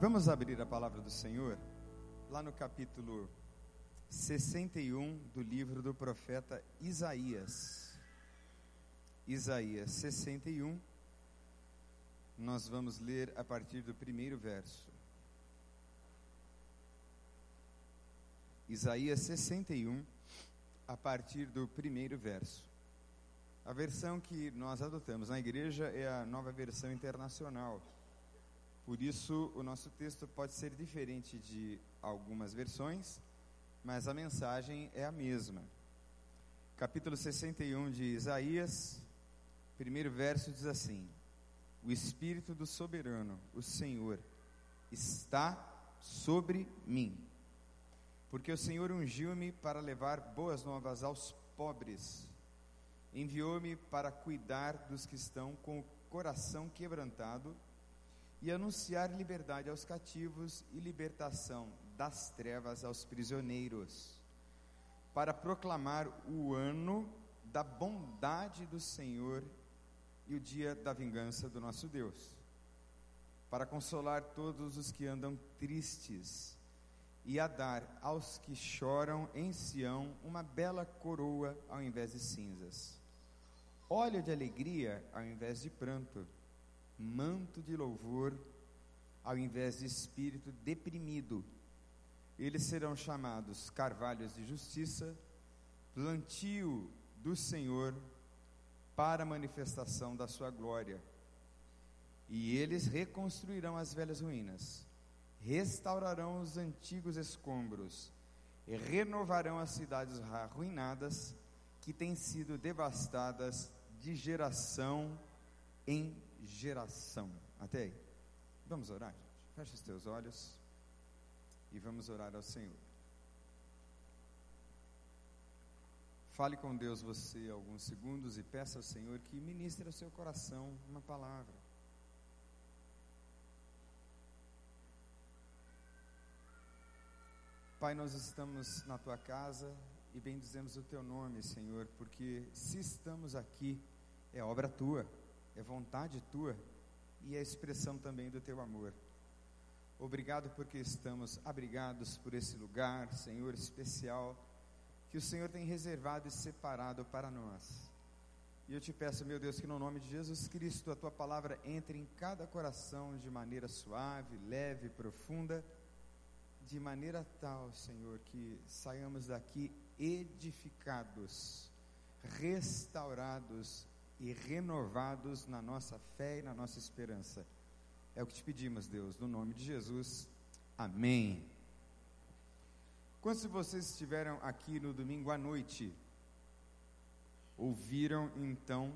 Vamos abrir a palavra do Senhor lá no capítulo 61 do livro do profeta Isaías. Isaías 61, nós vamos ler a partir do primeiro verso. Isaías 61, a partir do primeiro verso. A versão que nós adotamos na igreja é a nova versão internacional. Por isso, o nosso texto pode ser diferente de algumas versões, mas a mensagem é a mesma. Capítulo 61 de Isaías, primeiro verso diz assim: O Espírito do Soberano, o Senhor, está sobre mim, porque o Senhor ungiu-me para levar boas novas aos pobres enviou-me para cuidar dos que estão com o coração quebrantado e anunciar liberdade aos cativos e libertação das trevas aos prisioneiros, para proclamar o ano da bondade do Senhor e o dia da vingança do nosso Deus, para consolar todos os que andam tristes e a dar aos que choram em Sião uma bela coroa ao invés de cinzas. Óleo de alegria ao invés de pranto, manto de louvor ao invés de espírito deprimido. Eles serão chamados carvalhos de justiça, plantio do Senhor para a manifestação da sua glória. E eles reconstruirão as velhas ruínas, restaurarão os antigos escombros, e renovarão as cidades arruinadas que têm sido devastadas de geração em geração. Até aí. Vamos orar, gente. Feche os teus olhos e vamos orar ao Senhor. Fale com Deus você alguns segundos e peça ao Senhor que ministre ao seu coração uma palavra. Pai, nós estamos na tua casa e bendizemos o teu nome, Senhor, porque se estamos aqui, é obra tua, é vontade tua e é expressão também do teu amor. Obrigado porque estamos abrigados por esse lugar, Senhor, especial, que o Senhor tem reservado e separado para nós. E eu te peço, meu Deus, que no nome de Jesus Cristo a tua palavra entre em cada coração de maneira suave, leve, profunda, de maneira tal, Senhor, que saiamos daqui edificados, restaurados e renovados na nossa fé e na nossa esperança. É o que te pedimos, Deus, no nome de Jesus. Amém. Quantos de vocês estiveram aqui no domingo à noite? Ouviram então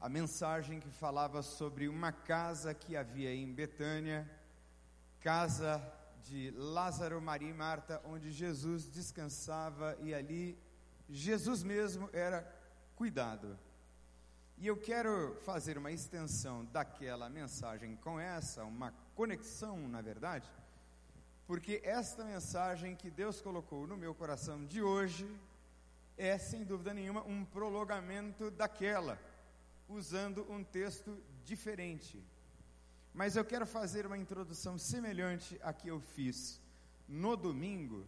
a mensagem que falava sobre uma casa que havia em Betânia, casa de Lázaro, Maria e Marta, onde Jesus descansava e ali Jesus mesmo era cuidado. E eu quero fazer uma extensão daquela mensagem com essa, uma conexão, na verdade, porque esta mensagem que Deus colocou no meu coração de hoje é, sem dúvida nenhuma, um prolongamento daquela, usando um texto diferente. Mas eu quero fazer uma introdução semelhante à que eu fiz no domingo,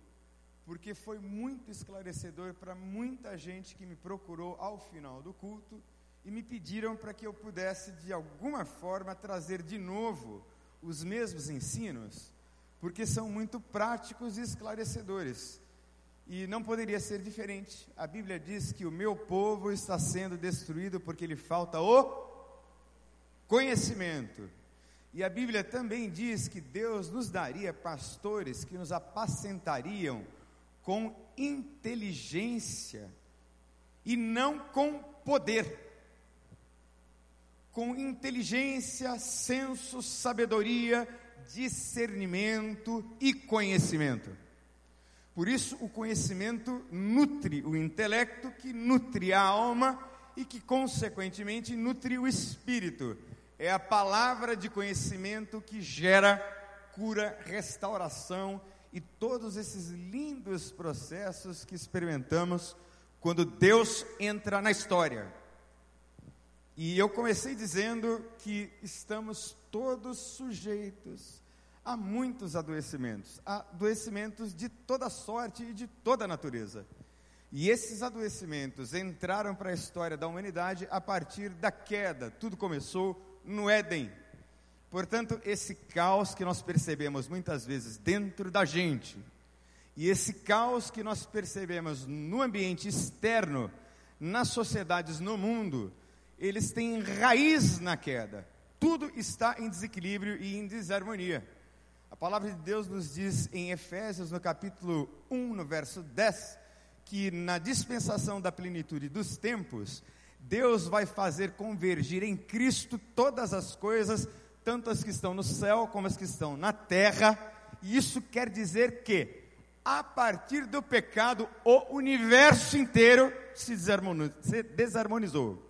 porque foi muito esclarecedor para muita gente que me procurou ao final do culto e me pediram para que eu pudesse, de alguma forma, trazer de novo os mesmos ensinos, porque são muito práticos e esclarecedores. E não poderia ser diferente. A Bíblia diz que o meu povo está sendo destruído porque lhe falta o conhecimento. E a Bíblia também diz que Deus nos daria pastores que nos apacentariam com inteligência e não com poder com inteligência, senso, sabedoria, discernimento e conhecimento. Por isso, o conhecimento nutre o intelecto, que nutre a alma e que, consequentemente, nutre o espírito. É a palavra de conhecimento que gera cura, restauração e todos esses lindos processos que experimentamos quando Deus entra na história. E eu comecei dizendo que estamos todos sujeitos há muitos adoecimentos, adoecimentos de toda sorte e de toda natureza. E esses adoecimentos entraram para a história da humanidade a partir da queda. Tudo começou no Éden. Portanto, esse caos que nós percebemos muitas vezes dentro da gente, e esse caos que nós percebemos no ambiente externo, nas sociedades no mundo, eles têm raiz na queda. Tudo está em desequilíbrio e em desarmonia. A palavra de Deus nos diz em Efésios, no capítulo 1, no verso 10, que na dispensação da plenitude dos tempos, Deus vai fazer convergir em Cristo todas as coisas, tanto as que estão no céu como as que estão na terra. E isso quer dizer que, a partir do pecado, o universo inteiro se desarmonizou.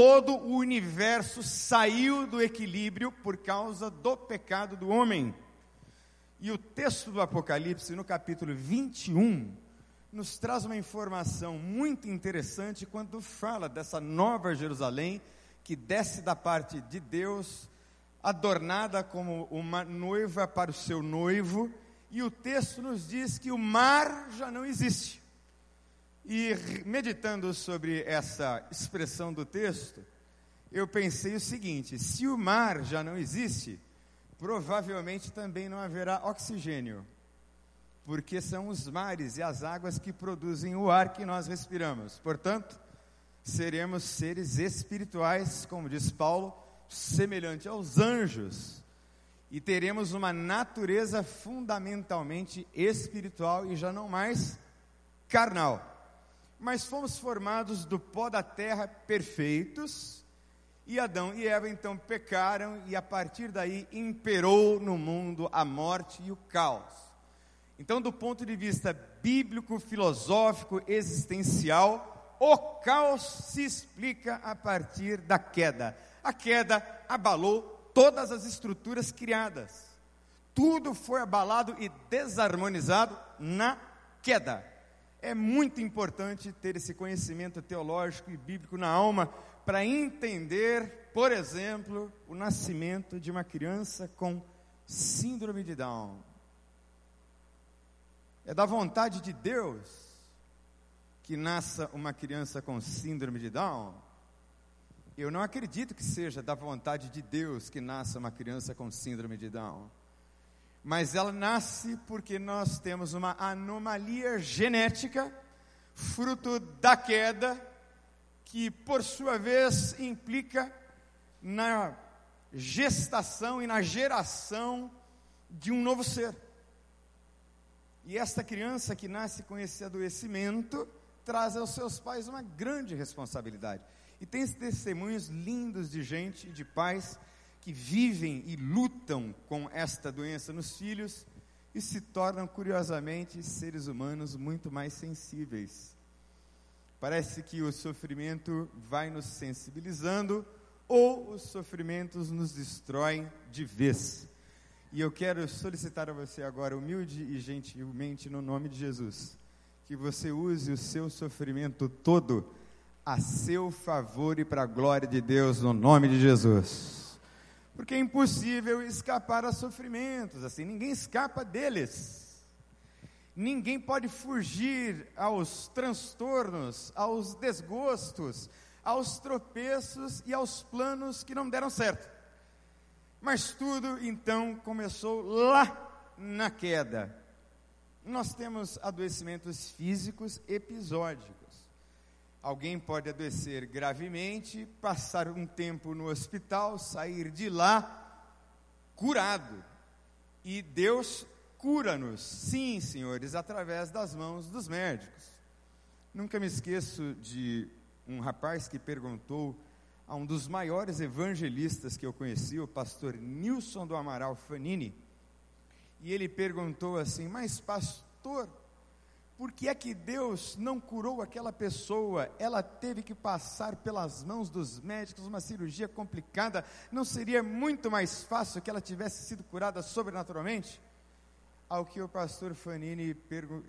Todo o universo saiu do equilíbrio por causa do pecado do homem. E o texto do Apocalipse, no capítulo 21, nos traz uma informação muito interessante quando fala dessa nova Jerusalém que desce da parte de Deus, adornada como uma noiva para o seu noivo, e o texto nos diz que o mar já não existe. E meditando sobre essa expressão do texto, eu pensei o seguinte: se o mar já não existe, provavelmente também não haverá oxigênio, porque são os mares e as águas que produzem o ar que nós respiramos. Portanto, seremos seres espirituais, como diz Paulo, semelhante aos anjos, e teremos uma natureza fundamentalmente espiritual e já não mais carnal mas fomos formados do pó da terra perfeitos, e Adão e Eva então pecaram, e a partir daí imperou no mundo a morte e o caos. Então, do ponto de vista bíblico, filosófico, existencial, o caos se explica a partir da queda. A queda abalou todas as estruturas criadas. Tudo foi abalado e desarmonizado na queda. É muito importante ter esse conhecimento teológico e bíblico na alma para entender, por exemplo, o nascimento de uma criança com síndrome de Down. É da vontade de Deus que nasça uma criança com síndrome de Down? Eu não acredito que seja da vontade de Deus que nasça uma criança com síndrome de Down mas ela nasce porque nós temos uma anomalia genética, fruto da queda, que por sua vez implica na gestação e na geração de um novo ser. E esta criança que nasce com esse adoecimento traz aos seus pais uma grande responsabilidade. E tem testemunhos lindos de gente, de pais que vivem e lutam com esta doença nos filhos e se tornam, curiosamente, seres humanos muito mais sensíveis. Parece que o sofrimento vai nos sensibilizando ou os sofrimentos nos destroem de vez. E eu quero solicitar a você agora, humilde e gentilmente, no nome de Jesus, que você use o seu sofrimento todo a seu favor e para a glória de Deus, no nome de Jesus porque é impossível escapar a sofrimentos, assim, ninguém escapa deles. Ninguém pode fugir aos transtornos, aos desgostos, aos tropeços e aos planos que não deram certo. Mas tudo então começou lá na queda. Nós temos adoecimentos físicos episódicos. Alguém pode adoecer gravemente, passar um tempo no hospital, sair de lá curado. E Deus cura-nos, sim, senhores, através das mãos dos médicos. Nunca me esqueço de um rapaz que perguntou a um dos maiores evangelistas que eu conheci, o pastor Nilson do Amaral Fanini, e ele perguntou assim: Mas, pastor, por que é que Deus não curou aquela pessoa? Ela teve que passar pelas mãos dos médicos uma cirurgia complicada. Não seria muito mais fácil que ela tivesse sido curada sobrenaturalmente? Ao que o pastor Fanini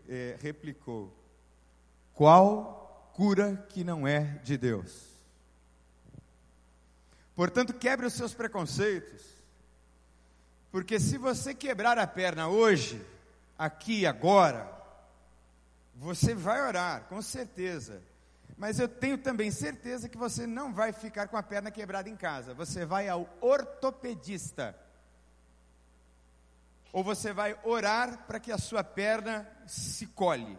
eh, replicou: Qual cura que não é de Deus? Portanto, quebre os seus preconceitos. Porque se você quebrar a perna hoje, aqui, agora, você vai orar, com certeza. Mas eu tenho também certeza que você não vai ficar com a perna quebrada em casa. Você vai ao ortopedista. Ou você vai orar para que a sua perna se colhe.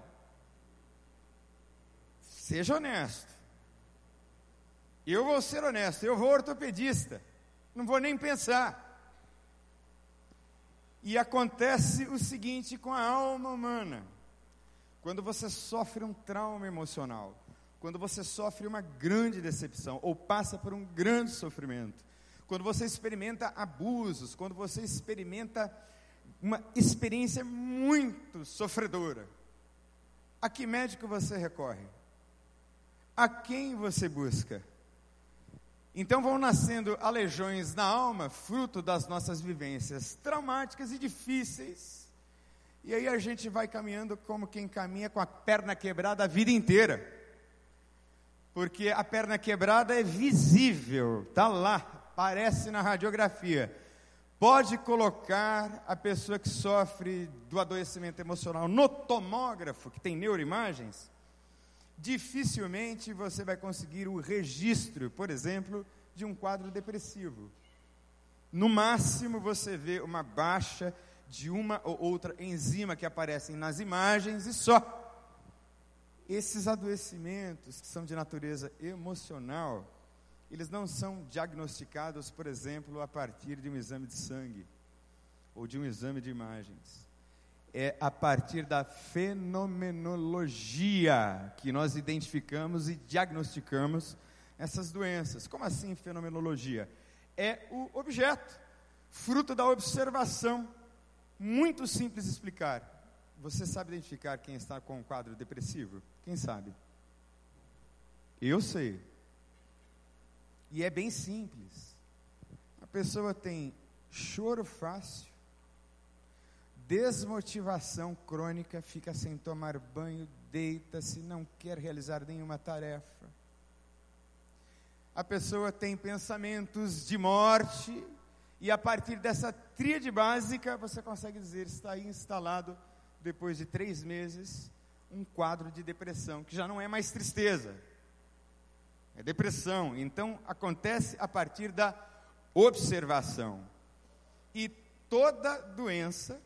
Seja honesto. Eu vou ser honesto, eu vou ortopedista. Não vou nem pensar. E acontece o seguinte com a alma humana: quando você sofre um trauma emocional, quando você sofre uma grande decepção ou passa por um grande sofrimento, quando você experimenta abusos, quando você experimenta uma experiência muito sofredora, a que médico você recorre? A quem você busca? Então vão nascendo aleijões na alma, fruto das nossas vivências traumáticas e difíceis. E aí a gente vai caminhando como quem caminha com a perna quebrada a vida inteira. Porque a perna quebrada é visível, está lá, aparece na radiografia. Pode colocar a pessoa que sofre do adoecimento emocional no tomógrafo, que tem neuroimagens, dificilmente você vai conseguir o registro, por exemplo, de um quadro depressivo. No máximo você vê uma baixa de uma ou outra enzima que aparecem nas imagens e só. Esses adoecimentos que são de natureza emocional, eles não são diagnosticados, por exemplo, a partir de um exame de sangue ou de um exame de imagens é a partir da fenomenologia que nós identificamos e diagnosticamos essas doenças. Como assim fenomenologia? É o objeto, fruto da observação. Muito simples explicar. Você sabe identificar quem está com um quadro depressivo? Quem sabe? Eu sei. E é bem simples. A pessoa tem choro fácil, desmotivação crônica, fica sem tomar banho, deita-se, não quer realizar nenhuma tarefa. A pessoa tem pensamentos de morte, e a partir dessa tríade básica, você consegue dizer, está instalado, depois de três meses, um quadro de depressão, que já não é mais tristeza, é depressão. Então, acontece a partir da observação. E toda doença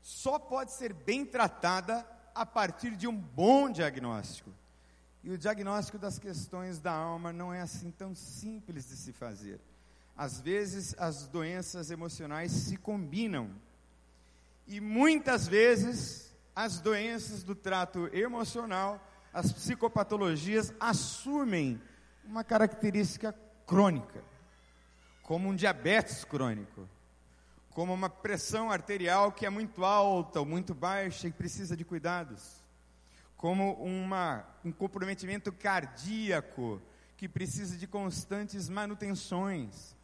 só pode ser bem tratada a partir de um bom diagnóstico. E o diagnóstico das questões da alma não é assim tão simples de se fazer. Às vezes as doenças emocionais se combinam. E muitas vezes as doenças do trato emocional, as psicopatologias assumem uma característica crônica, como um diabetes crônico como uma pressão arterial que é muito alta ou muito baixa e precisa de cuidados, como uma, um comprometimento cardíaco que precisa de constantes manutenções.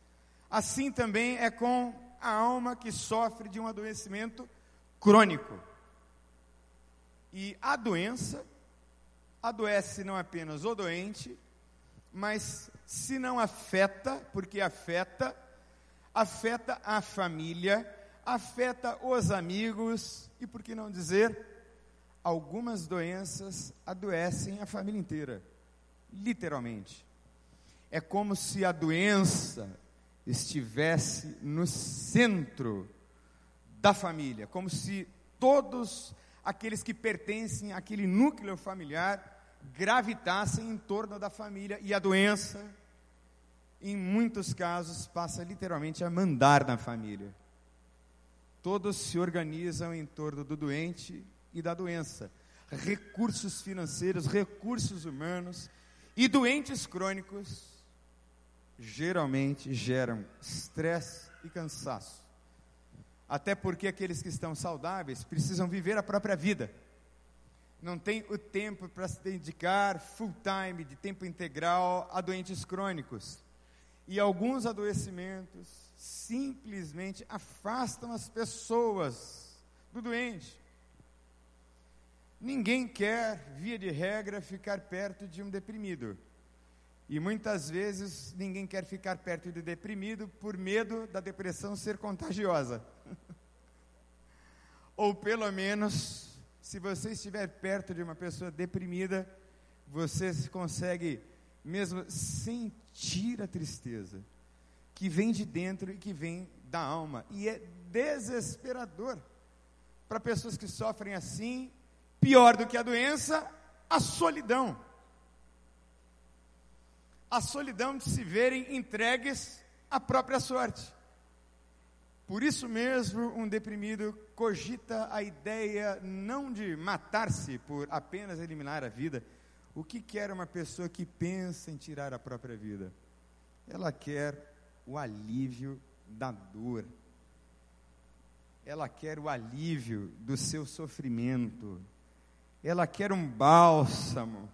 Assim também é com a alma que sofre de um adoecimento crônico. E a doença adoece não apenas o doente, mas se não afeta, porque afeta, afeta a família, afeta os amigos e, por que não dizer, algumas doenças adoecem a família inteira, literalmente. É como se a doença estivesse no centro da família, como se todos aqueles que pertencem àquele núcleo familiar gravitassem em torno da família e a doença em muitos casos, passa literalmente a mandar na família. Todos se organizam em torno do doente e da doença. Recursos financeiros, recursos humanos e doentes crônicos geralmente geram estresse e cansaço. Até porque aqueles que estão saudáveis precisam viver a própria vida. Não tem o tempo para se dedicar full time, de tempo integral, a doentes crônicos e alguns adoecimentos simplesmente afastam as pessoas do doente. Ninguém quer, via de regra, ficar perto de um deprimido. E muitas vezes ninguém quer ficar perto de deprimido por medo da depressão ser contagiosa. Ou pelo menos, se você estiver perto de uma pessoa deprimida, você consegue mesmo sentir a tristeza que vem de dentro e que vem da alma. E é desesperador para pessoas que sofrem assim, pior do que a doença, a solidão. A solidão de se verem entregues à própria sorte. Por isso mesmo, um deprimido cogita a ideia não de matar-se por apenas eliminar a vida. O que quer uma pessoa que pensa em tirar a própria vida? Ela quer o alívio da dor. Ela quer o alívio do seu sofrimento. Ela quer um bálsamo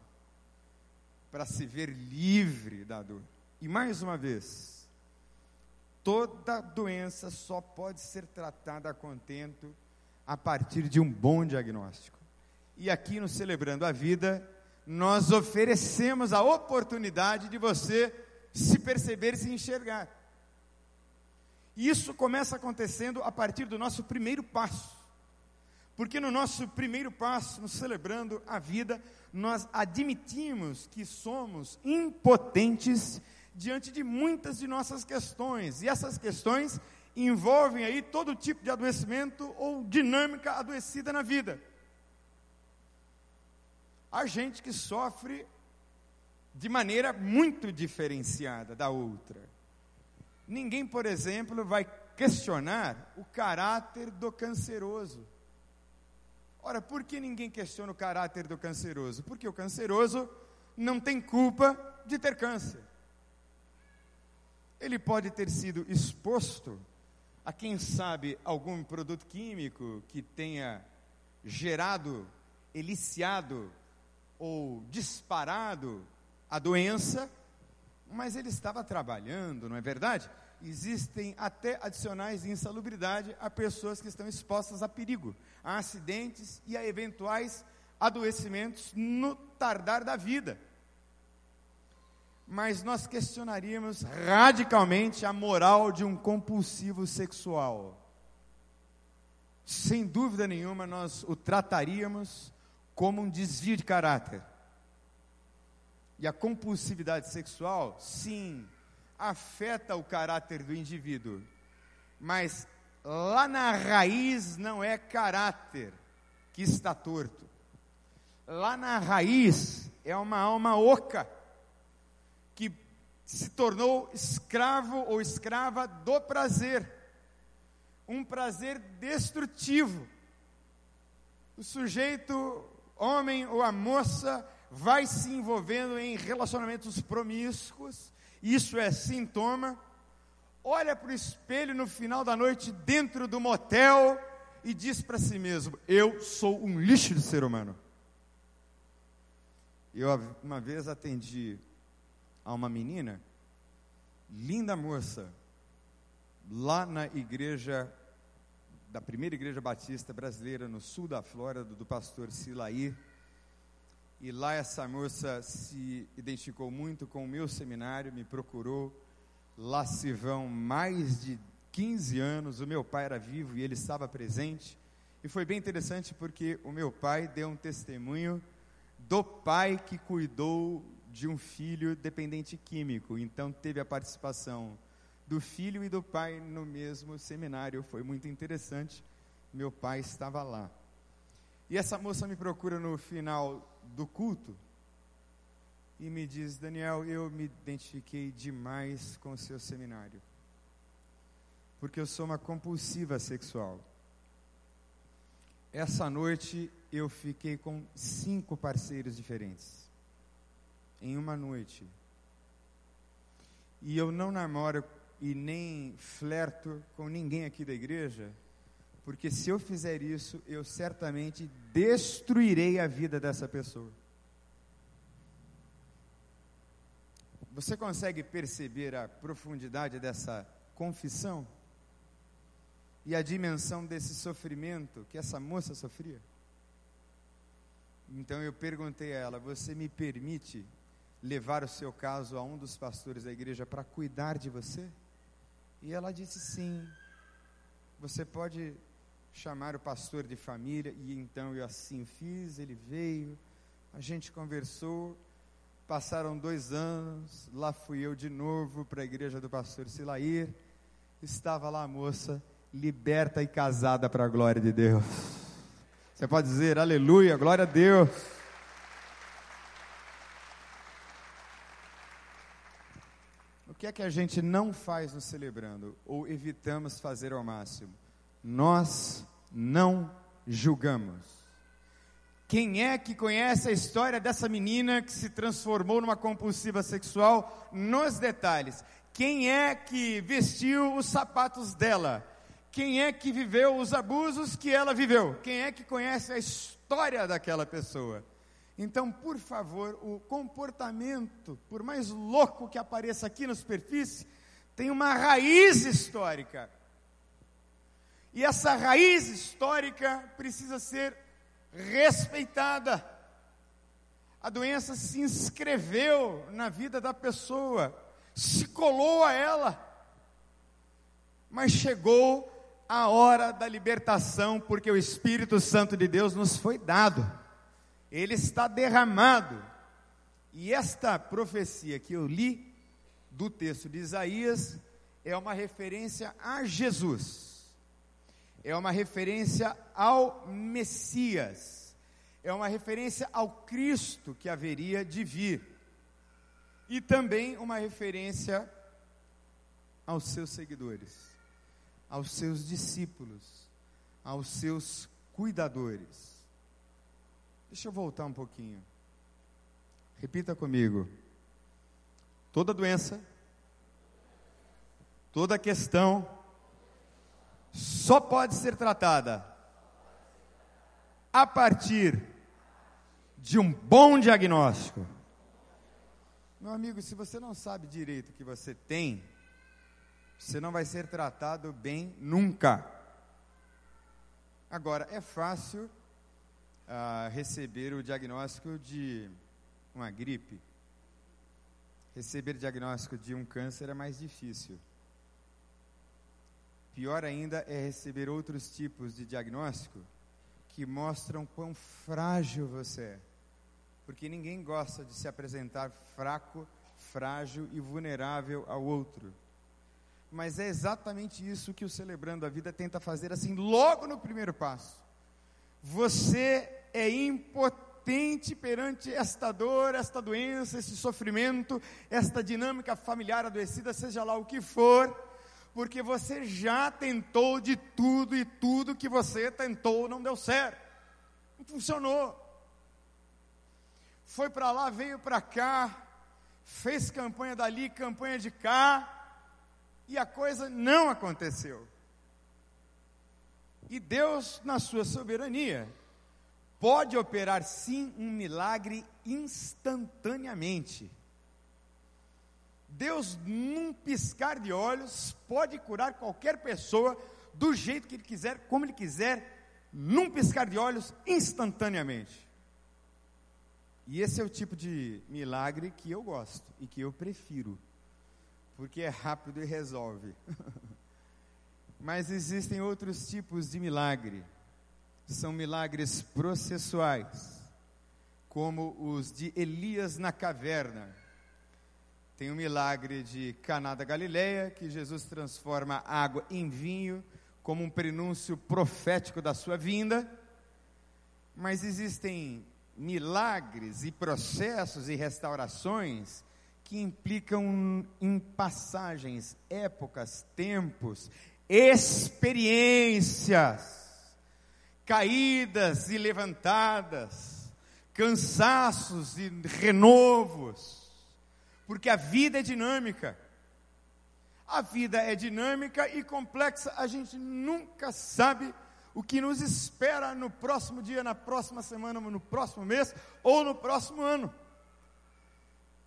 para se ver livre da dor. E mais uma vez, Toda doença só pode ser tratada a contento a partir de um bom diagnóstico. E aqui no Celebrando a Vida, nós oferecemos a oportunidade de você se perceber e se enxergar. Isso começa acontecendo a partir do nosso primeiro passo. Porque no nosso primeiro passo, no celebrando a vida, nós admitimos que somos impotentes diante de muitas de nossas questões, e essas questões envolvem aí todo tipo de adoecimento ou dinâmica adoecida na vida. Há gente que sofre de maneira muito diferenciada da outra. Ninguém, por exemplo, vai questionar o caráter do canceroso. Ora, por que ninguém questiona o caráter do canceroso? Porque o canceroso não tem culpa de ter câncer. Ele pode ter sido exposto a, quem sabe, algum produto químico que tenha gerado, eliciado ou disparado a doença, mas ele estava trabalhando, não é verdade? Existem até adicionais de insalubridade a pessoas que estão expostas a perigo, a acidentes e a eventuais adoecimentos no tardar da vida mas nós questionaríamos radicalmente a moral de um compulsivo sexual. Sem dúvida nenhuma, nós o trataríamos como um desvio de caráter. E a compulsividade sexual, sim, afeta o caráter do indivíduo, mas lá na raiz não é caráter que está torto. Lá na raiz é uma alma oca que se tornou escravo ou escrava do prazer, um prazer destrutivo. O sujeito, homem ou a moça, vai se envolvendo em relacionamentos promíscuos, isso é sintoma. Olha para o espelho no final da noite, dentro do motel, e diz para si mesmo: Eu sou um lixo de ser humano. Eu uma vez atendi a uma menina, linda moça, lá na igreja, da primeira igreja batista brasileira no sul da Flórida, do pastor Silaí. E lá essa moça se identificou muito com o meu seminário, me procurou. Lá se vão mais de 15 anos. O meu pai era vivo e ele estava presente. E foi bem interessante porque o meu pai deu um testemunho do pai que cuidou de um filho dependente químico. Então teve a participação do filho e do pai no mesmo seminário. Foi muito interessante. Meu pai estava lá. E essa moça me procura no final do culto e me diz: Daniel, eu me identifiquei demais com o seu seminário, porque eu sou uma compulsiva sexual. Essa noite eu fiquei com cinco parceiros diferentes em uma noite. E eu não namoro e nem flerto com ninguém aqui da igreja, porque se eu fizer isso, eu certamente destruirei a vida dessa pessoa. Você consegue perceber a profundidade dessa confissão? E a dimensão desse sofrimento que essa moça sofria? Então eu perguntei a ela: Você me permite levar o seu caso a um dos pastores da igreja para cuidar de você? E ela disse sim. Você pode chamar o pastor de família, e então eu assim fiz, ele veio, a gente conversou, passaram dois anos, lá fui eu de novo para a igreja do pastor Silair, estava lá a moça, liberta e casada para a glória de Deus. Você pode dizer aleluia, glória a Deus. O que é que a gente não faz no celebrando ou evitamos fazer ao máximo? Nós não julgamos. Quem é que conhece a história dessa menina que se transformou numa compulsiva sexual nos detalhes? Quem é que vestiu os sapatos dela? Quem é que viveu os abusos que ela viveu? Quem é que conhece a história daquela pessoa? Então, por favor, o comportamento, por mais louco que apareça aqui na superfície, tem uma raiz histórica. E essa raiz histórica precisa ser respeitada. A doença se inscreveu na vida da pessoa, se colou a ela, mas chegou a hora da libertação, porque o Espírito Santo de Deus nos foi dado, ele está derramado. E esta profecia que eu li do texto de Isaías é uma referência a Jesus, é uma referência ao Messias, é uma referência ao Cristo que haveria de vir, e também uma referência aos seus seguidores aos seus discípulos, aos seus cuidadores. Deixa eu voltar um pouquinho. Repita comigo. Toda doença, toda questão só pode ser tratada a partir de um bom diagnóstico. Meu amigo, se você não sabe direito o que você tem, você não vai ser tratado bem nunca. Agora, é fácil uh, receber o diagnóstico de uma gripe. Receber diagnóstico de um câncer é mais difícil. Pior ainda é receber outros tipos de diagnóstico que mostram quão frágil você é. Porque ninguém gosta de se apresentar fraco, frágil e vulnerável ao outro. Mas é exatamente isso que o Celebrando a Vida tenta fazer, assim, logo no primeiro passo. Você é impotente perante esta dor, esta doença, esse sofrimento, esta dinâmica familiar adoecida, seja lá o que for, porque você já tentou de tudo e tudo que você tentou não deu certo, não funcionou. Foi para lá, veio para cá, fez campanha dali, campanha de cá, e a coisa não aconteceu. E Deus, na sua soberania, pode operar sim um milagre instantaneamente. Deus, num piscar de olhos, pode curar qualquer pessoa do jeito que Ele quiser, como Ele quiser, num piscar de olhos, instantaneamente. E esse é o tipo de milagre que eu gosto e que eu prefiro porque é rápido e resolve. Mas existem outros tipos de milagre. São milagres processuais, como os de Elias na caverna. Tem o milagre de Caná da Galileia, que Jesus transforma água em vinho, como um prenúncio profético da sua vinda. Mas existem milagres e processos e restaurações que implicam em passagens, épocas, tempos, experiências, caídas e levantadas, cansaços e renovos, porque a vida é dinâmica. A vida é dinâmica e complexa, a gente nunca sabe o que nos espera no próximo dia, na próxima semana, no próximo mês ou no próximo ano.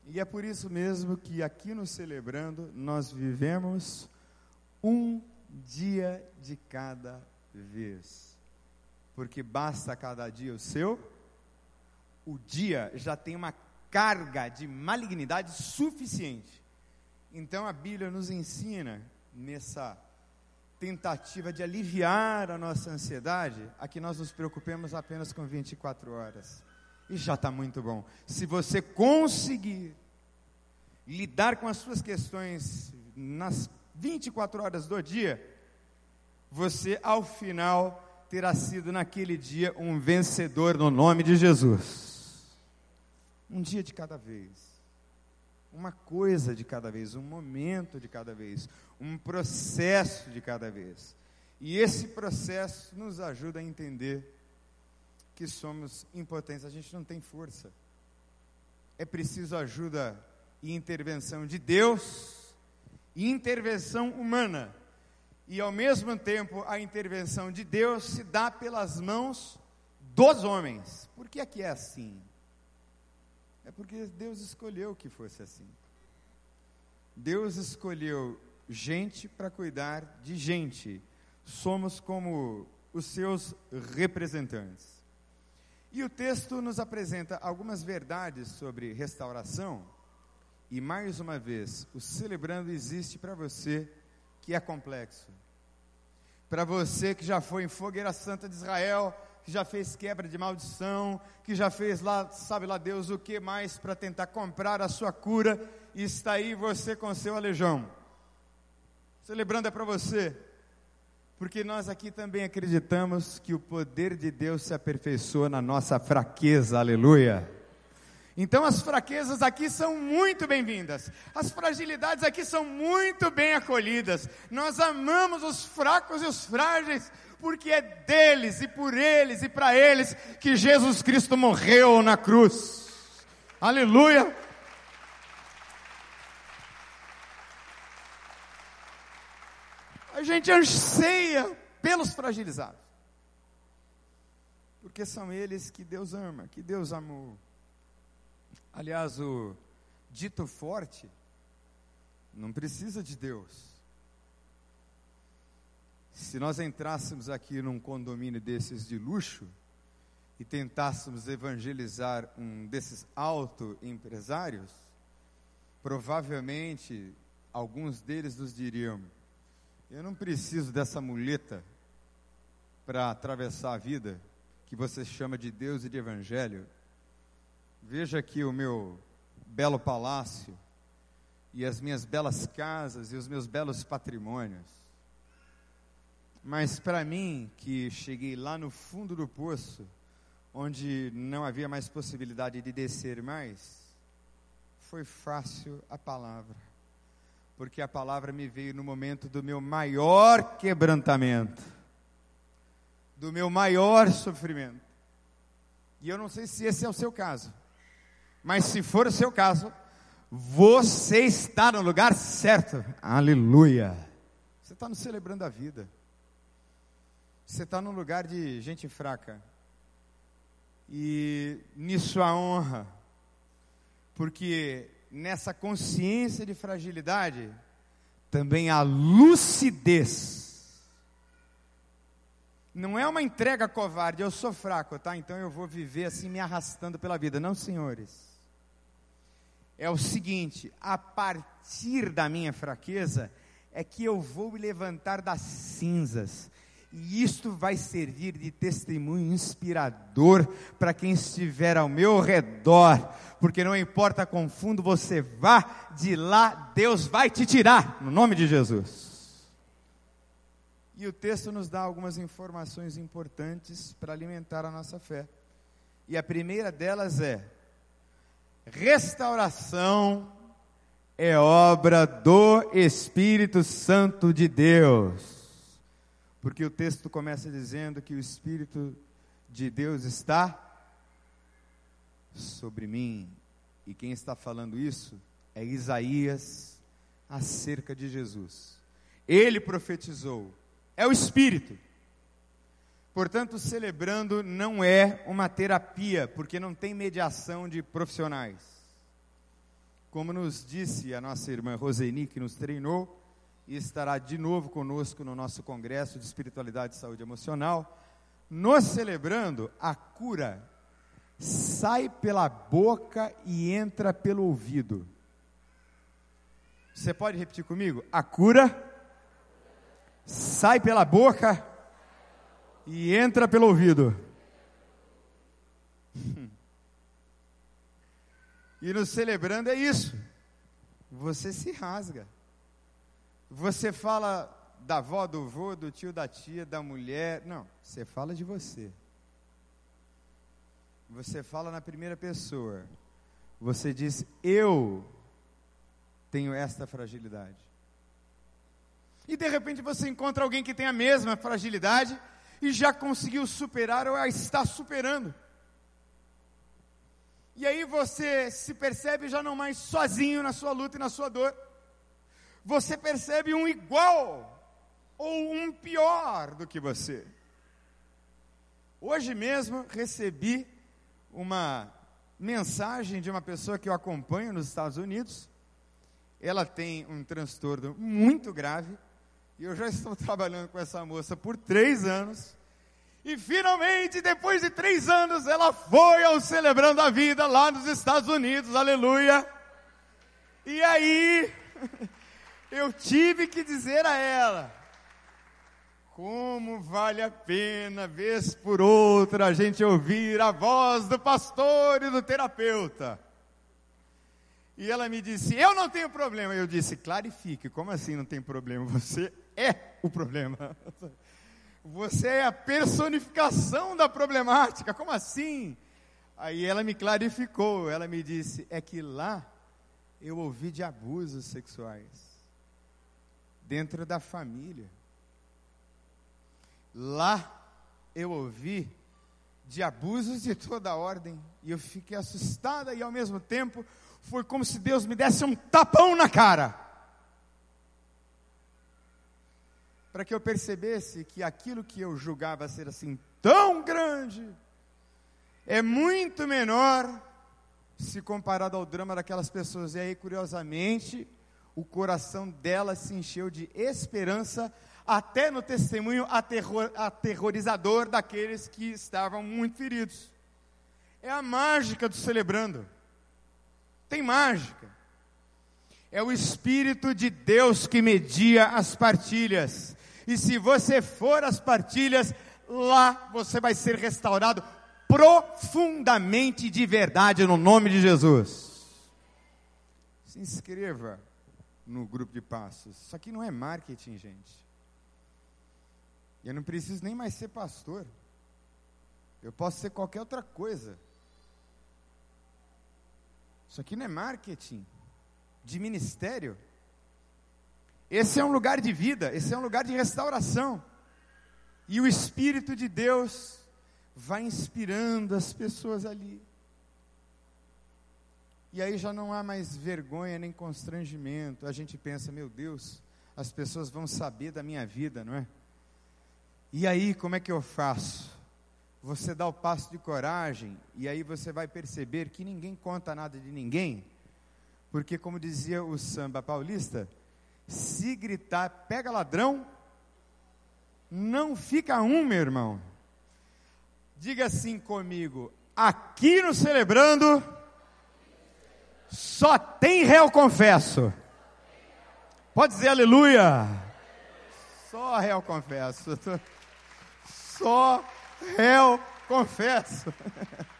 E é por isso mesmo que aqui no Celebrando nós vivemos um dia de cada vez. Porque basta cada dia o seu, o dia já tem uma carga de malignidade suficiente. Então a Bíblia nos ensina nessa tentativa de aliviar a nossa ansiedade, a que nós nos preocupemos apenas com 24 horas. E já está muito bom. Se você conseguir lidar com as suas questões nas 24 horas do dia, você ao final terá sido naquele dia um vencedor no nome de Jesus. Um dia de cada vez. Uma coisa de cada vez, um momento de cada vez, um processo de cada vez. E esse processo nos ajuda a entender que somos impotentes, a gente não tem força. É preciso ajuda e intervenção de Deus e intervenção humana. E ao mesmo tempo, a intervenção de Deus se dá pelas mãos dos homens. Por que é que é assim? É porque Deus escolheu que fosse assim. Deus escolheu gente para cuidar de gente. Somos como os seus representantes. E o texto nos apresenta algumas verdades sobre restauração. E mais uma vez, o celebrando existe para você que é complexo. Para você que já foi em Fogueira Santa de Israel, que já fez quebra de maldição, que já fez lá, sabe lá Deus o que mais para tentar comprar a sua cura, e está aí você com seu aleijão. Celebrando é para você, porque nós aqui também acreditamos que o poder de Deus se aperfeiçoa na nossa fraqueza, aleluia. Então as fraquezas aqui são muito bem-vindas, as fragilidades aqui são muito bem acolhidas. Nós amamos os fracos e os frágeis, porque é deles e por eles e para eles que Jesus Cristo morreu na cruz. Aleluia. A gente anseia pelos fragilizados. Porque são eles que Deus ama, que Deus amou. Aliás, o dito forte não precisa de Deus. Se nós entrássemos aqui num condomínio desses de luxo e tentássemos evangelizar um desses auto-empresários, provavelmente alguns deles nos diriam: eu não preciso dessa muleta para atravessar a vida que você chama de Deus e de Evangelho. Veja aqui o meu belo palácio e as minhas belas casas e os meus belos patrimônios. Mas para mim, que cheguei lá no fundo do poço, onde não havia mais possibilidade de descer mais, foi fácil a palavra porque a palavra me veio no momento do meu maior quebrantamento, do meu maior sofrimento. E eu não sei se esse é o seu caso, mas se for o seu caso, você está no lugar certo. Aleluia. Você está no celebrando a vida. Você está no lugar de gente fraca. E nisso a honra. Porque nessa consciência de fragilidade, também a lucidez. Não é uma entrega covarde, eu sou fraco, tá? Então eu vou viver assim me arrastando pela vida. Não, senhores. É o seguinte: a partir da minha fraqueza, é que eu vou me levantar das cinzas, e isto vai servir de testemunho inspirador para quem estiver ao meu redor, porque não importa quão fundo você vá, de lá Deus vai te tirar, no nome de Jesus. E o texto nos dá algumas informações importantes para alimentar a nossa fé. E a primeira delas é: restauração é obra do Espírito Santo de Deus. Porque o texto começa dizendo que o Espírito de Deus está sobre mim. E quem está falando isso é Isaías acerca de Jesus. Ele profetizou, é o Espírito. Portanto, celebrando não é uma terapia, porque não tem mediação de profissionais. Como nos disse a nossa irmã Roseni, que nos treinou, e estará de novo conosco no nosso Congresso de Espiritualidade e Saúde Emocional, nos celebrando a cura sai pela boca e entra pelo ouvido. Você pode repetir comigo? A cura sai pela boca e entra pelo ouvido. E no celebrando é isso. Você se rasga. Você fala da avó, do vô, do tio, da tia, da mulher. Não, você fala de você. Você fala na primeira pessoa. Você diz: Eu tenho esta fragilidade. E de repente você encontra alguém que tem a mesma fragilidade e já conseguiu superar ou a está superando. E aí você se percebe já não mais sozinho na sua luta e na sua dor. Você percebe um igual ou um pior do que você. Hoje mesmo recebi uma mensagem de uma pessoa que eu acompanho nos Estados Unidos. Ela tem um transtorno muito grave e eu já estou trabalhando com essa moça por três anos. E finalmente, depois de três anos, ela foi ao Celebrando a Vida lá nos Estados Unidos, aleluia. E aí, eu tive que dizer a ela: como vale a pena, vez por outra, a gente ouvir a voz do pastor e do terapeuta. E ela me disse: Eu não tenho problema. Eu disse: Clarifique, como assim não tem problema? Você é o problema. Você é a personificação da problemática. Como assim? Aí ela me clarificou. Ela me disse: É que lá eu ouvi de abusos sexuais dentro da família. Lá eu ouvi de abusos de toda ordem. E eu fiquei assustada e ao mesmo tempo foi como se Deus me desse um tapão na cara. Para que eu percebesse que aquilo que eu julgava ser assim tão grande é muito menor se comparado ao drama daquelas pessoas. E aí, curiosamente, o coração dela se encheu de esperança, até no testemunho aterror, aterrorizador daqueles que estavam muito feridos. É a mágica do celebrando tem mágica. É o Espírito de Deus que media as partilhas. E se você for às partilhas, lá você vai ser restaurado profundamente de verdade no nome de Jesus. Se inscreva no grupo de passos. Isso aqui não é marketing, gente. Eu não preciso nem mais ser pastor. Eu posso ser qualquer outra coisa. Isso aqui não é marketing, de ministério. Esse é um lugar de vida, esse é um lugar de restauração. E o Espírito de Deus vai inspirando as pessoas ali. E aí já não há mais vergonha nem constrangimento. A gente pensa, meu Deus, as pessoas vão saber da minha vida, não é? E aí, como é que eu faço? você dá o passo de coragem e aí você vai perceber que ninguém conta nada de ninguém, porque, como dizia o samba paulista, se gritar, pega ladrão, não fica um, meu irmão. Diga assim comigo: aqui no Celebrando, só tem réu confesso. Pode dizer aleluia. Só réu confesso. Só réu, confesso.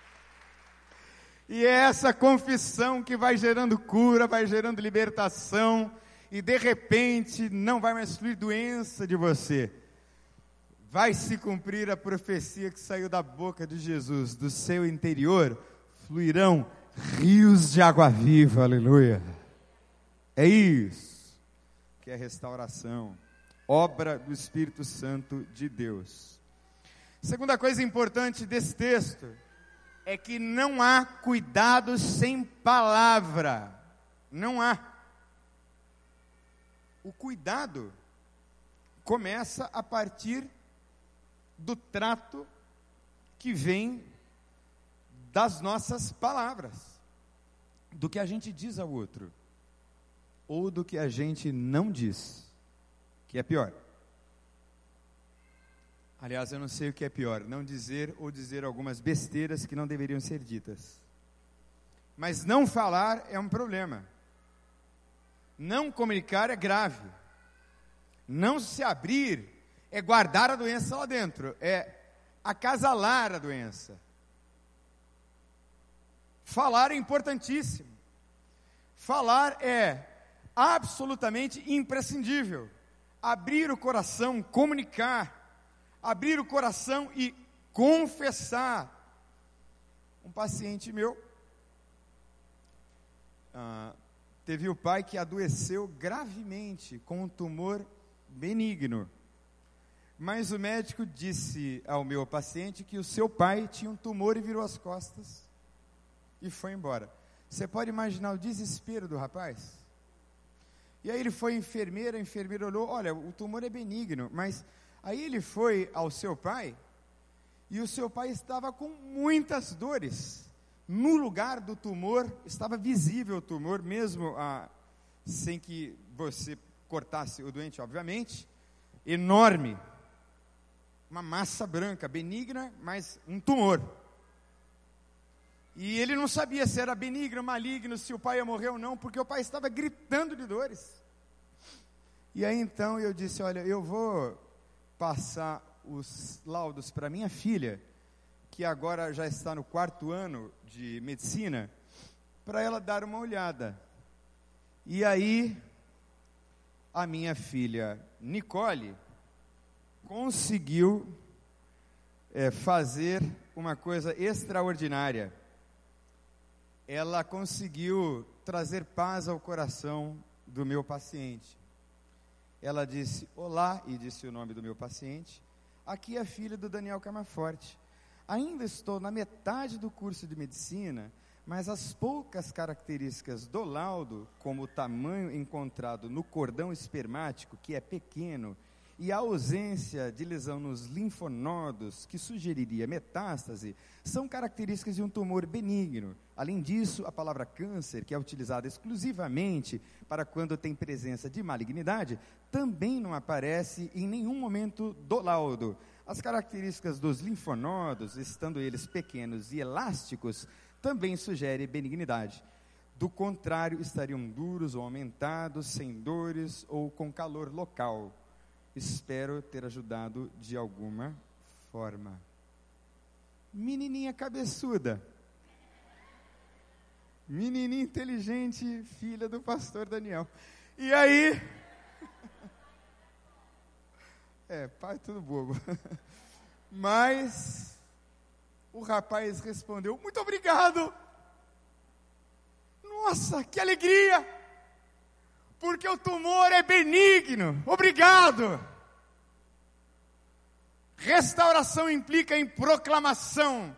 E é essa confissão que vai gerando cura, vai gerando libertação, e de repente não vai mais fluir doença de você. Vai se cumprir a profecia que saiu da boca de Jesus, do seu interior fluirão rios de água viva, aleluia. É isso que é restauração, obra do Espírito Santo de Deus. Segunda coisa importante desse texto é que não há cuidado sem palavra. Não há. O cuidado começa a partir do trato que vem das nossas palavras, do que a gente diz ao outro, ou do que a gente não diz, que é pior. Aliás, eu não sei o que é pior, não dizer ou dizer algumas besteiras que não deveriam ser ditas. Mas não falar é um problema. Não comunicar é grave. Não se abrir é guardar a doença lá dentro, é acasalar a doença. Falar é importantíssimo. Falar é absolutamente imprescindível. Abrir o coração, comunicar, abrir o coração e confessar. Um paciente meu ah, teve o pai que adoeceu gravemente com um tumor benigno. Mas o médico disse ao meu paciente que o seu pai tinha um tumor e virou as costas e foi embora. Você pode imaginar o desespero do rapaz? E aí ele foi enfermeira, a enfermeira olhou, olha, o tumor é benigno, mas aí ele foi ao seu pai e o seu pai estava com muitas dores. No lugar do tumor, estava visível o tumor, mesmo ah, sem que você cortasse o doente, obviamente, enorme. Uma massa branca, benigna, mas um tumor. E ele não sabia se era benigno, maligno, se o pai ia morrer ou não, porque o pai estava gritando de dores. E aí então eu disse: Olha, eu vou passar os laudos para minha filha, que agora já está no quarto ano de medicina, para ela dar uma olhada. E aí, a minha filha Nicole conseguiu é, fazer uma coisa extraordinária ela conseguiu trazer paz ao coração do meu paciente. Ela disse: Olá, e disse o nome do meu paciente. Aqui é a filha do Daniel Camaforte. Ainda estou na metade do curso de medicina, mas as poucas características do laudo, como o tamanho encontrado no cordão espermático, que é pequeno, e a ausência de lesão nos linfonodos, que sugeriria metástase, são características de um tumor benigno. Além disso, a palavra câncer, que é utilizada exclusivamente para quando tem presença de malignidade, também não aparece em nenhum momento do laudo. As características dos linfonodos, estando eles pequenos e elásticos, também sugerem benignidade. Do contrário, estariam duros ou aumentados, sem dores ou com calor local. Espero ter ajudado de alguma forma. Menininha cabeçuda. Menininha inteligente, filha do pastor Daniel. E aí? É, pai tudo bobo. Mas o rapaz respondeu: Muito obrigado. Nossa, que alegria! porque o tumor é benigno. Obrigado. Restauração implica em proclamação.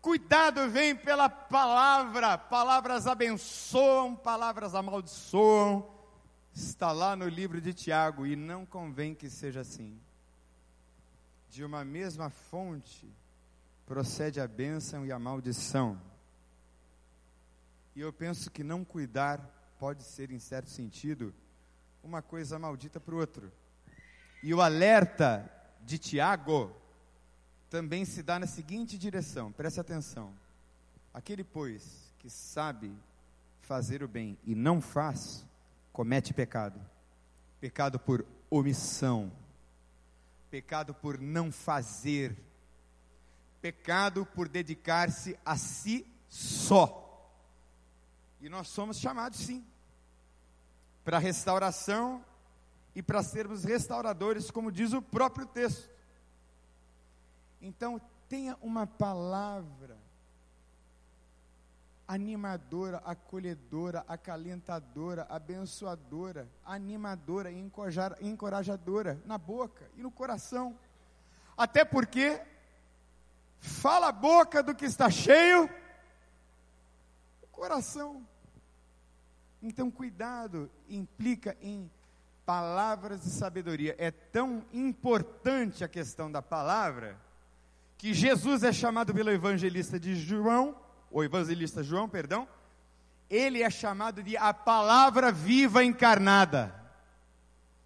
Cuidado vem pela palavra. Palavras abençoam, palavras amaldiçoam. Está lá no livro de Tiago e não convém que seja assim. De uma mesma fonte procede a bênção e a maldição. E eu penso que não cuidar pode ser, em certo sentido, uma coisa maldita para o outro. E o alerta de Tiago também se dá na seguinte direção, preste atenção. Aquele, pois, que sabe fazer o bem e não faz, comete pecado. Pecado por omissão, pecado por não fazer, pecado por dedicar-se a si só. E nós somos chamados, sim, para restauração e para sermos restauradores, como diz o próprio texto. Então, tenha uma palavra animadora, acolhedora, acalentadora, abençoadora, animadora e encorajadora na boca e no coração. Até porque fala a boca do que está cheio o coração. Então, cuidado implica em palavras de sabedoria. É tão importante a questão da palavra que Jesus é chamado pelo evangelista de João, o evangelista João, perdão, ele é chamado de a palavra viva encarnada.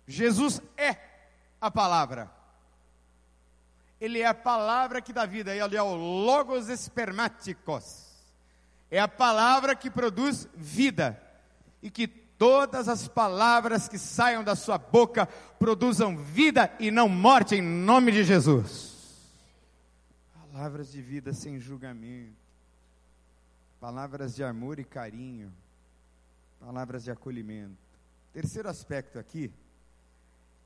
Jesus é a palavra. Ele é a palavra que dá vida, ele é o Logos espermáticos. É a palavra que produz vida. E que todas as palavras que saiam da sua boca produzam vida e não morte, em nome de Jesus. Palavras de vida sem julgamento, palavras de amor e carinho, palavras de acolhimento. Terceiro aspecto aqui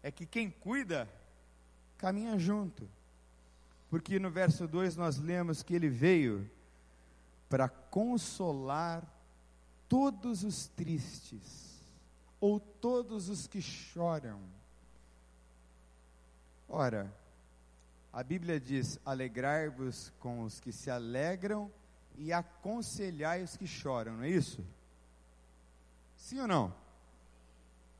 é que quem cuida caminha junto. Porque no verso 2 nós lemos que ele veio para consolar todos os tristes, ou todos os que choram. Ora, a Bíblia diz: alegrai-vos com os que se alegram e aconselhai os que choram, não é isso? Sim ou não?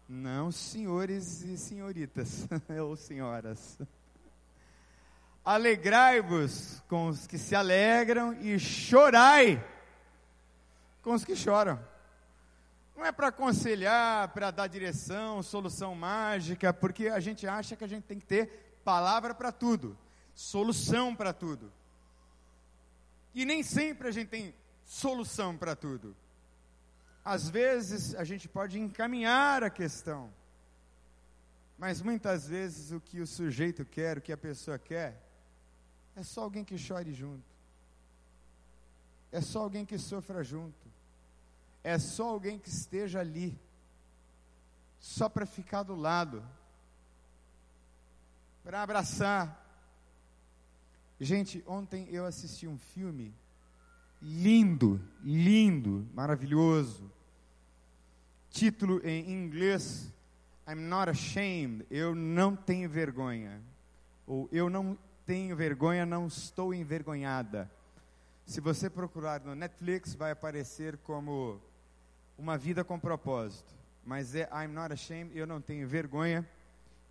Não, senhores e senhoritas, ou senhoras. Alegrai-vos com os que se alegram e chorai com os que choram. Não é para aconselhar, para dar direção, solução mágica, porque a gente acha que a gente tem que ter palavra para tudo, solução para tudo. E nem sempre a gente tem solução para tudo. Às vezes a gente pode encaminhar a questão, mas muitas vezes o que o sujeito quer, o que a pessoa quer, é só alguém que chore junto. É só alguém que sofra junto. É só alguém que esteja ali. Só para ficar do lado. Para abraçar. Gente, ontem eu assisti um filme lindo, lindo, maravilhoso. Título em inglês: I'm not ashamed. Eu não tenho vergonha. Ou eu não tenho vergonha, não estou envergonhada. Se você procurar no Netflix, vai aparecer como Uma Vida com Propósito. Mas é I'm Not Ashamed, eu não tenho vergonha.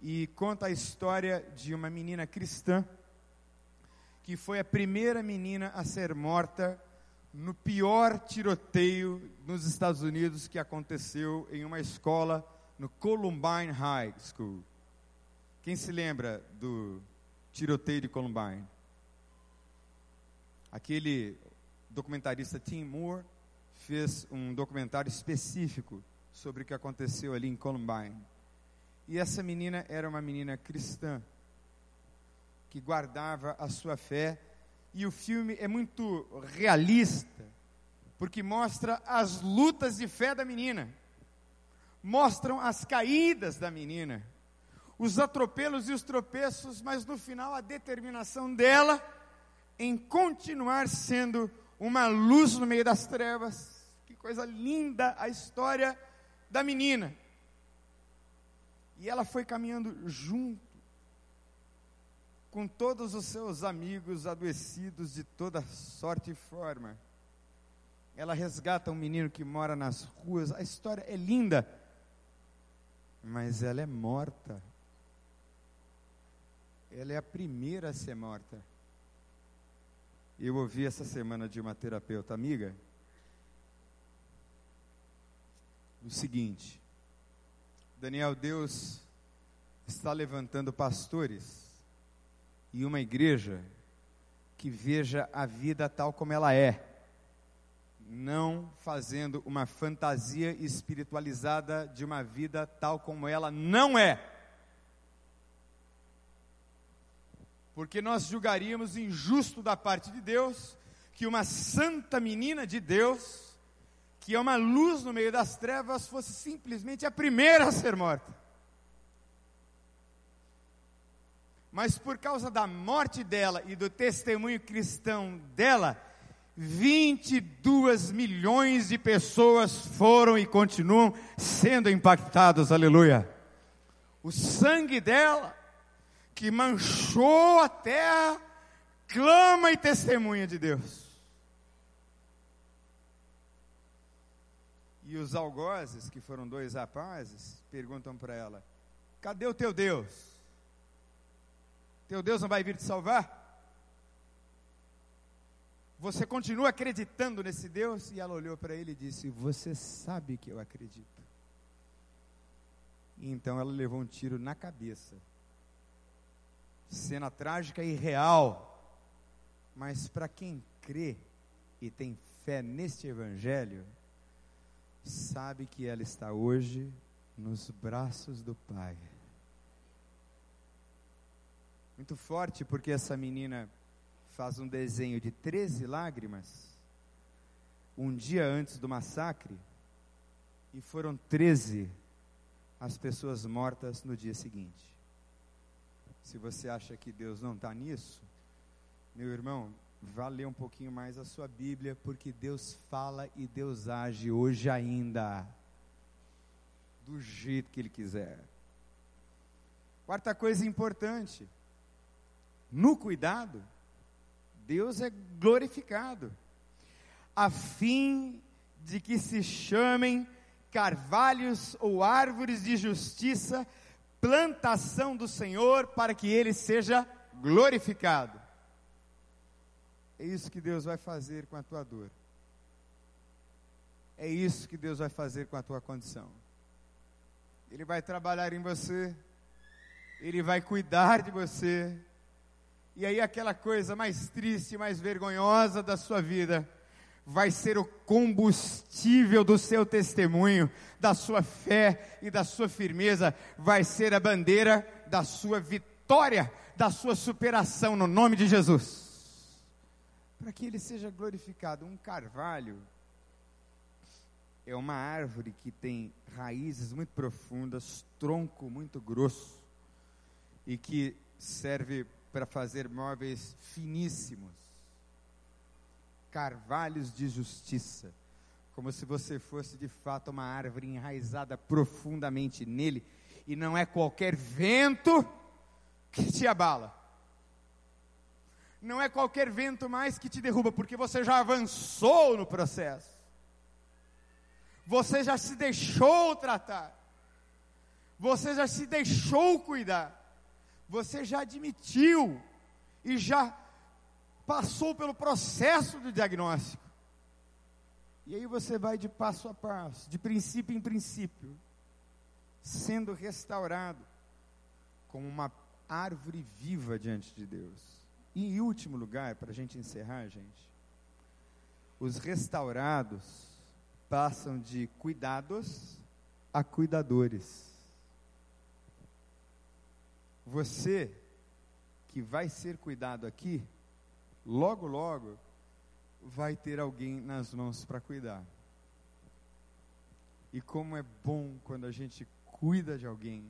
E conta a história de uma menina cristã que foi a primeira menina a ser morta no pior tiroteio nos Estados Unidos que aconteceu em uma escola no Columbine High School. Quem se lembra do tiroteio de Columbine. Aquele documentarista Tim Moore fez um documentário específico sobre o que aconteceu ali em Columbine. E essa menina era uma menina cristã que guardava a sua fé e o filme é muito realista, porque mostra as lutas de fé da menina, mostram as caídas da menina, os atropelos e os tropeços, mas no final a determinação dela em continuar sendo uma luz no meio das trevas. Que coisa linda a história da menina. E ela foi caminhando junto com todos os seus amigos adoecidos de toda sorte e forma. Ela resgata um menino que mora nas ruas. A história é linda, mas ela é morta ela é a primeira a ser morta. Eu ouvi essa semana de uma terapeuta amiga o seguinte: Daniel, Deus está levantando pastores e uma igreja que veja a vida tal como ela é, não fazendo uma fantasia espiritualizada de uma vida tal como ela não é. porque nós julgaríamos injusto da parte de Deus que uma santa menina de Deus, que é uma luz no meio das trevas, fosse simplesmente a primeira a ser morta. Mas por causa da morte dela e do testemunho cristão dela, 22 milhões de pessoas foram e continuam sendo impactadas, aleluia. O sangue dela que manchou a terra, clama e testemunha de Deus. E os algozes, que foram dois rapazes, perguntam para ela: Cadê o teu Deus? Teu Deus não vai vir te salvar? Você continua acreditando nesse Deus? E ela olhou para ele e disse: Você sabe que eu acredito. E então ela levou um tiro na cabeça cena trágica e real. Mas para quem crê e tem fé neste Evangelho, sabe que ela está hoje nos braços do Pai. Muito forte, porque essa menina faz um desenho de 13 lágrimas, um dia antes do massacre, e foram 13 as pessoas mortas no dia seguinte. Se você acha que Deus não está nisso, meu irmão, vá ler um pouquinho mais a sua Bíblia, porque Deus fala e Deus age hoje ainda, do jeito que Ele quiser. Quarta coisa importante, no cuidado, Deus é glorificado, a fim de que se chamem carvalhos ou árvores de justiça, plantação do Senhor, para que ele seja glorificado. É isso que Deus vai fazer com a tua dor. É isso que Deus vai fazer com a tua condição. Ele vai trabalhar em você, ele vai cuidar de você. E aí, aquela coisa mais triste, mais vergonhosa da sua vida, vai ser o combustível do seu testemunho, da sua fé e da sua firmeza, vai ser a bandeira da sua vitória, da sua superação no nome de Jesus para que ele seja glorificado. Um carvalho é uma árvore que tem raízes muito profundas, tronco muito grosso e que serve para fazer móveis finíssimos. Carvalhos de justiça, como se você fosse de fato uma árvore enraizada profundamente nele, e não é qualquer vento que te abala não é qualquer vento mais que te derruba, porque você já avançou no processo. Você já se deixou tratar. Você já se deixou cuidar. Você já admitiu e já passou pelo processo do diagnóstico. E aí você vai de passo a passo, de princípio em princípio, sendo restaurado como uma árvore viva diante de Deus. E em último lugar, para a gente encerrar, gente, os restaurados passam de cuidados a cuidadores. Você que vai ser cuidado aqui, logo, logo, vai ter alguém nas mãos para cuidar. E como é bom quando a gente cuida de alguém,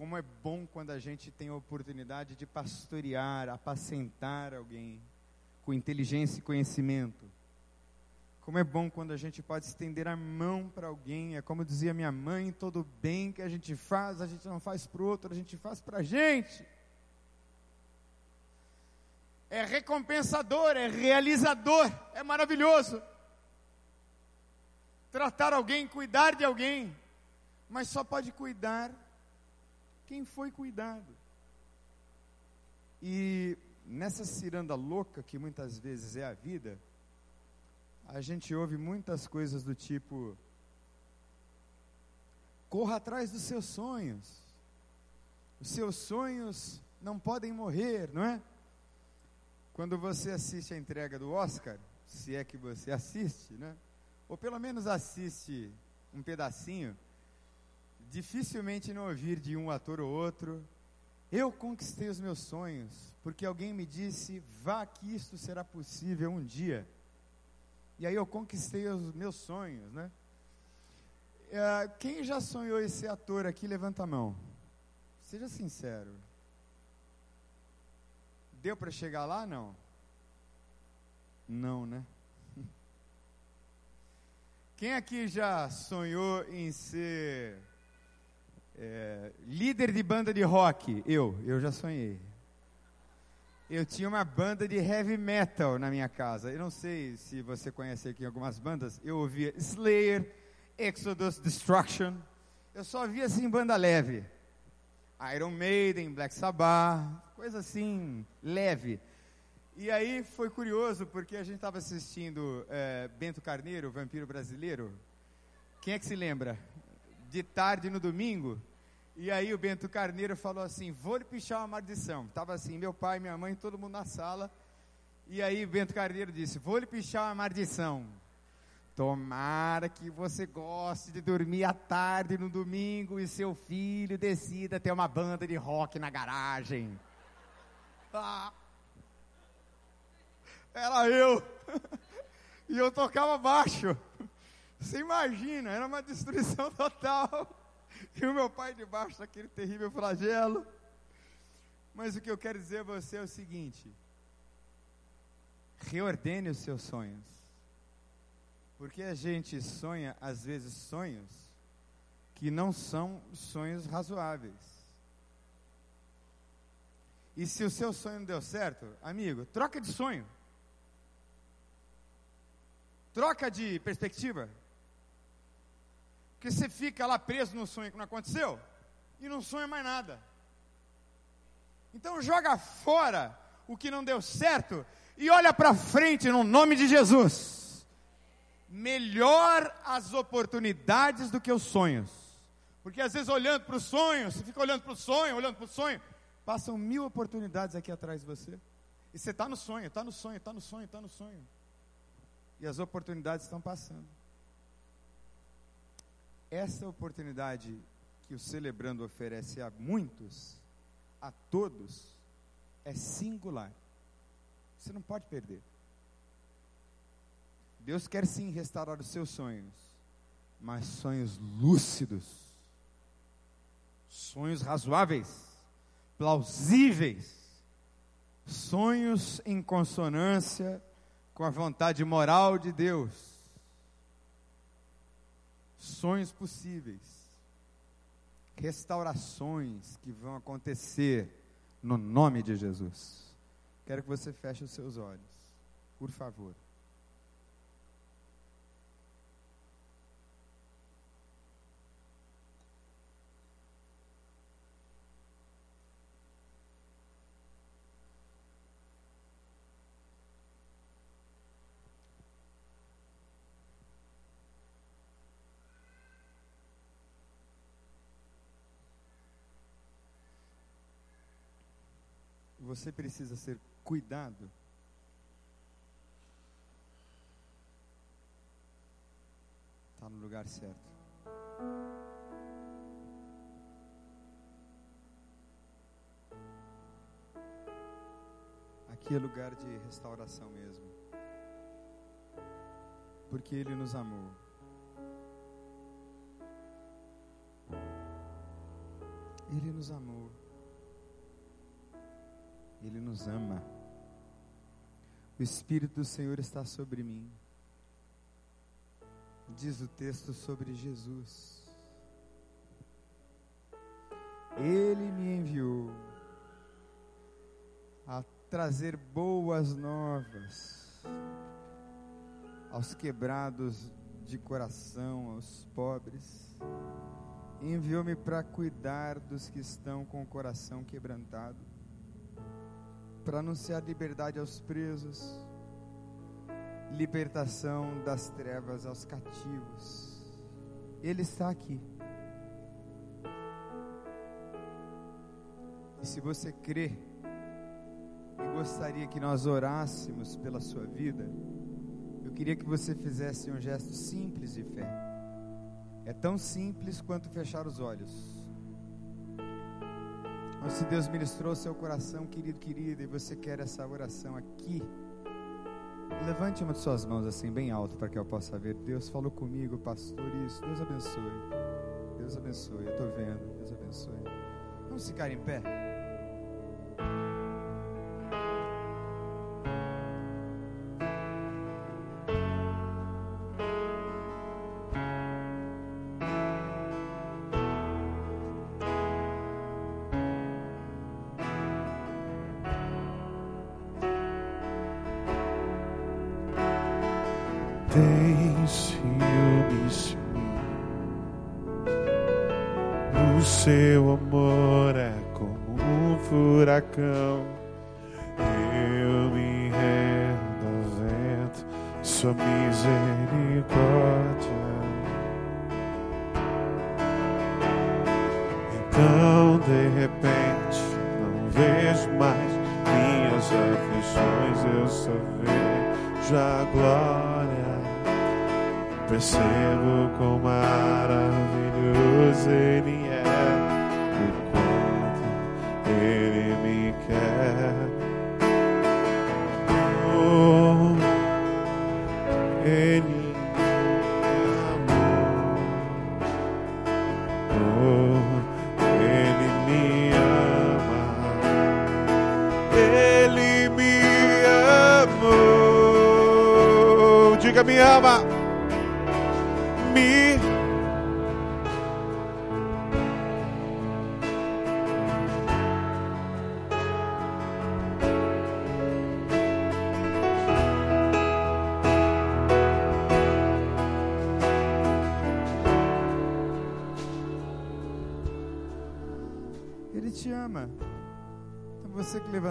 como é bom quando a gente tem a oportunidade de pastorear, apacentar alguém com inteligência e conhecimento. Como é bom quando a gente pode estender a mão para alguém. É como dizia minha mãe: todo bem que a gente faz, a gente não faz para o outro, a gente faz para a gente. É recompensador, é realizador, é maravilhoso. Tratar alguém, cuidar de alguém, mas só pode cuidar quem foi cuidado. E nessa ciranda louca que muitas vezes é a vida, a gente ouve muitas coisas do tipo: corra atrás dos seus sonhos, os seus sonhos não podem morrer, não é? Quando você assiste a entrega do Oscar, se é que você assiste, né? Ou pelo menos assiste um pedacinho, dificilmente não ouvir de um ator ou outro, eu conquistei os meus sonhos, porque alguém me disse, vá que isto será possível um dia. E aí eu conquistei os meus sonhos, né? Uh, quem já sonhou esse ator aqui, levanta a mão. Seja sincero. Deu para chegar lá, não? Não, né? Quem aqui já sonhou em ser é, líder de banda de rock, eu, eu já sonhei. Eu tinha uma banda de heavy metal na minha casa. Eu não sei se você conhece aqui algumas bandas. Eu ouvia Slayer, Exodus, Destruction. Eu só via assim banda leve. Iron Maiden, Black Sabbath, coisa assim leve. E aí foi curioso porque a gente estava assistindo é, Bento Carneiro, Vampiro Brasileiro. Quem é que se lembra? De tarde no domingo, E aí o Bento Carneiro falou assim: vou lhe pichar uma maldição. Tava assim, meu pai, minha mãe, todo mundo na sala. E aí o Bento Carneiro disse: vou lhe pichar uma maldição. Tomara que você goste de dormir à tarde no domingo e seu filho decida ter uma banda de rock na garagem. Ah, era eu. e eu tocava baixo. Você imagina, era uma destruição total. E o meu pai debaixo daquele terrível flagelo. Mas o que eu quero dizer a você é o seguinte: reordene os seus sonhos. Porque a gente sonha, às vezes, sonhos que não são sonhos razoáveis. E se o seu sonho não deu certo, amigo, troca de sonho. Troca de perspectiva. Porque você fica lá preso no sonho que não aconteceu e não sonha mais nada. Então joga fora o que não deu certo e olha para frente no nome de Jesus. Melhor as oportunidades do que os sonhos. Porque às vezes olhando para o sonho, você fica olhando para o sonho, olhando para o sonho, passam mil oportunidades aqui atrás de você. E você está no sonho, está no sonho, está no sonho, está no sonho. E as oportunidades estão passando. Essa oportunidade que o celebrando oferece a muitos, a todos, é singular. Você não pode perder. Deus quer sim restaurar os seus sonhos, mas sonhos lúcidos, sonhos razoáveis, plausíveis, sonhos em consonância com a vontade moral de Deus, sonhos possíveis, restaurações que vão acontecer no nome de Jesus. Quero que você feche os seus olhos, por favor. Você precisa ser cuidado. Está no lugar certo. Aqui é lugar de restauração mesmo. Porque Ele nos amou. Ele nos amou. Ele nos ama. O Espírito do Senhor está sobre mim. Diz o texto sobre Jesus. Ele me enviou a trazer boas novas aos quebrados de coração, aos pobres. Enviou-me para cuidar dos que estão com o coração quebrantado para anunciar liberdade aos presos, libertação das trevas aos cativos. Ele está aqui. E se você crê e gostaria que nós orássemos pela sua vida, eu queria que você fizesse um gesto simples de fé. É tão simples quanto fechar os olhos. Se Deus ministrou seu coração, querido, querida, e você quer essa oração aqui, levante uma de suas mãos assim, bem alto, para que eu possa ver. Deus falou comigo, pastor, isso. Deus abençoe. Deus abençoe. Eu estou vendo. Deus abençoe. Vamos ficar em pé? Então, de repente, não vejo mais minhas aflições, eu só vejo a glória. Percebo quão maravilhoso Ele é, o quanto Ele me quer.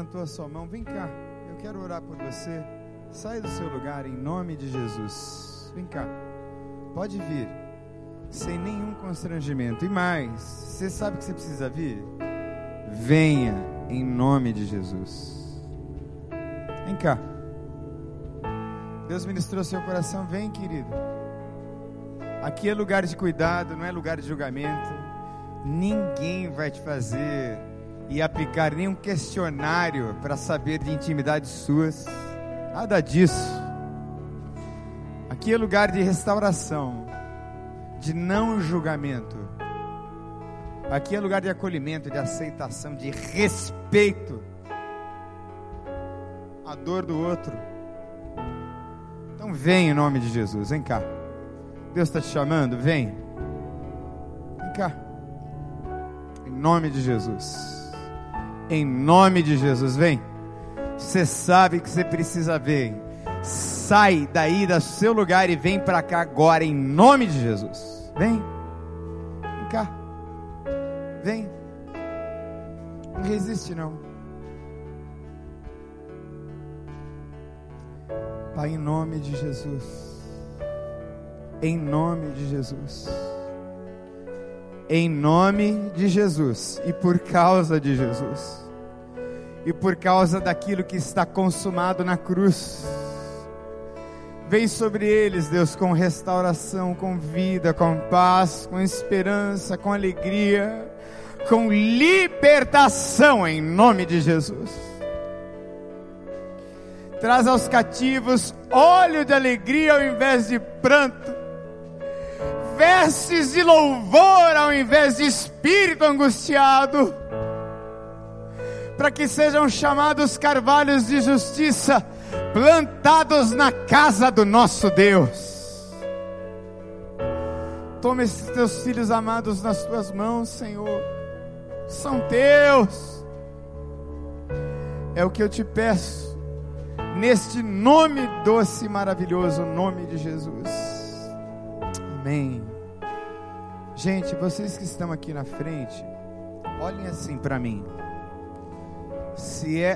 Levantou a sua mão, vem cá. Eu quero orar por você. Sai do seu lugar em nome de Jesus. Vem cá. Pode vir. Sem nenhum constrangimento. E mais, você sabe que você precisa vir? Venha em nome de Jesus. Vem cá. Deus ministrou seu coração. Vem, querido. Aqui é lugar de cuidado, não é lugar de julgamento. Ninguém vai te fazer e aplicar nenhum questionário para saber de intimidades suas. Nada disso. Aqui é lugar de restauração, de não julgamento. Aqui é lugar de acolhimento, de aceitação, de respeito à dor do outro. Então vem em nome de Jesus, vem cá. Deus está te chamando, vem. Vem cá. Em nome de Jesus. Em nome de Jesus, vem. Você sabe que você precisa ver. Sai daí do seu lugar e vem para cá agora, em nome de Jesus. Vem. Vem cá. Vem. Não resiste, não. Pai, em nome de Jesus. Em nome de Jesus em nome de Jesus e por causa de Jesus e por causa daquilo que está consumado na cruz. Vem sobre eles, Deus, com restauração, com vida, com paz, com esperança, com alegria, com libertação em nome de Jesus. Traz aos cativos óleo de alegria ao invés de pranto vestes de louvor ao invés de espírito angustiado, para que sejam chamados carvalhos de justiça, plantados na casa do nosso Deus. Toma esses teus filhos amados nas tuas mãos, Senhor, são teus, é o que eu te peço, neste nome doce e maravilhoso, nome de Jesus. Amém. Gente, vocês que estão aqui na frente, olhem assim para mim. Se é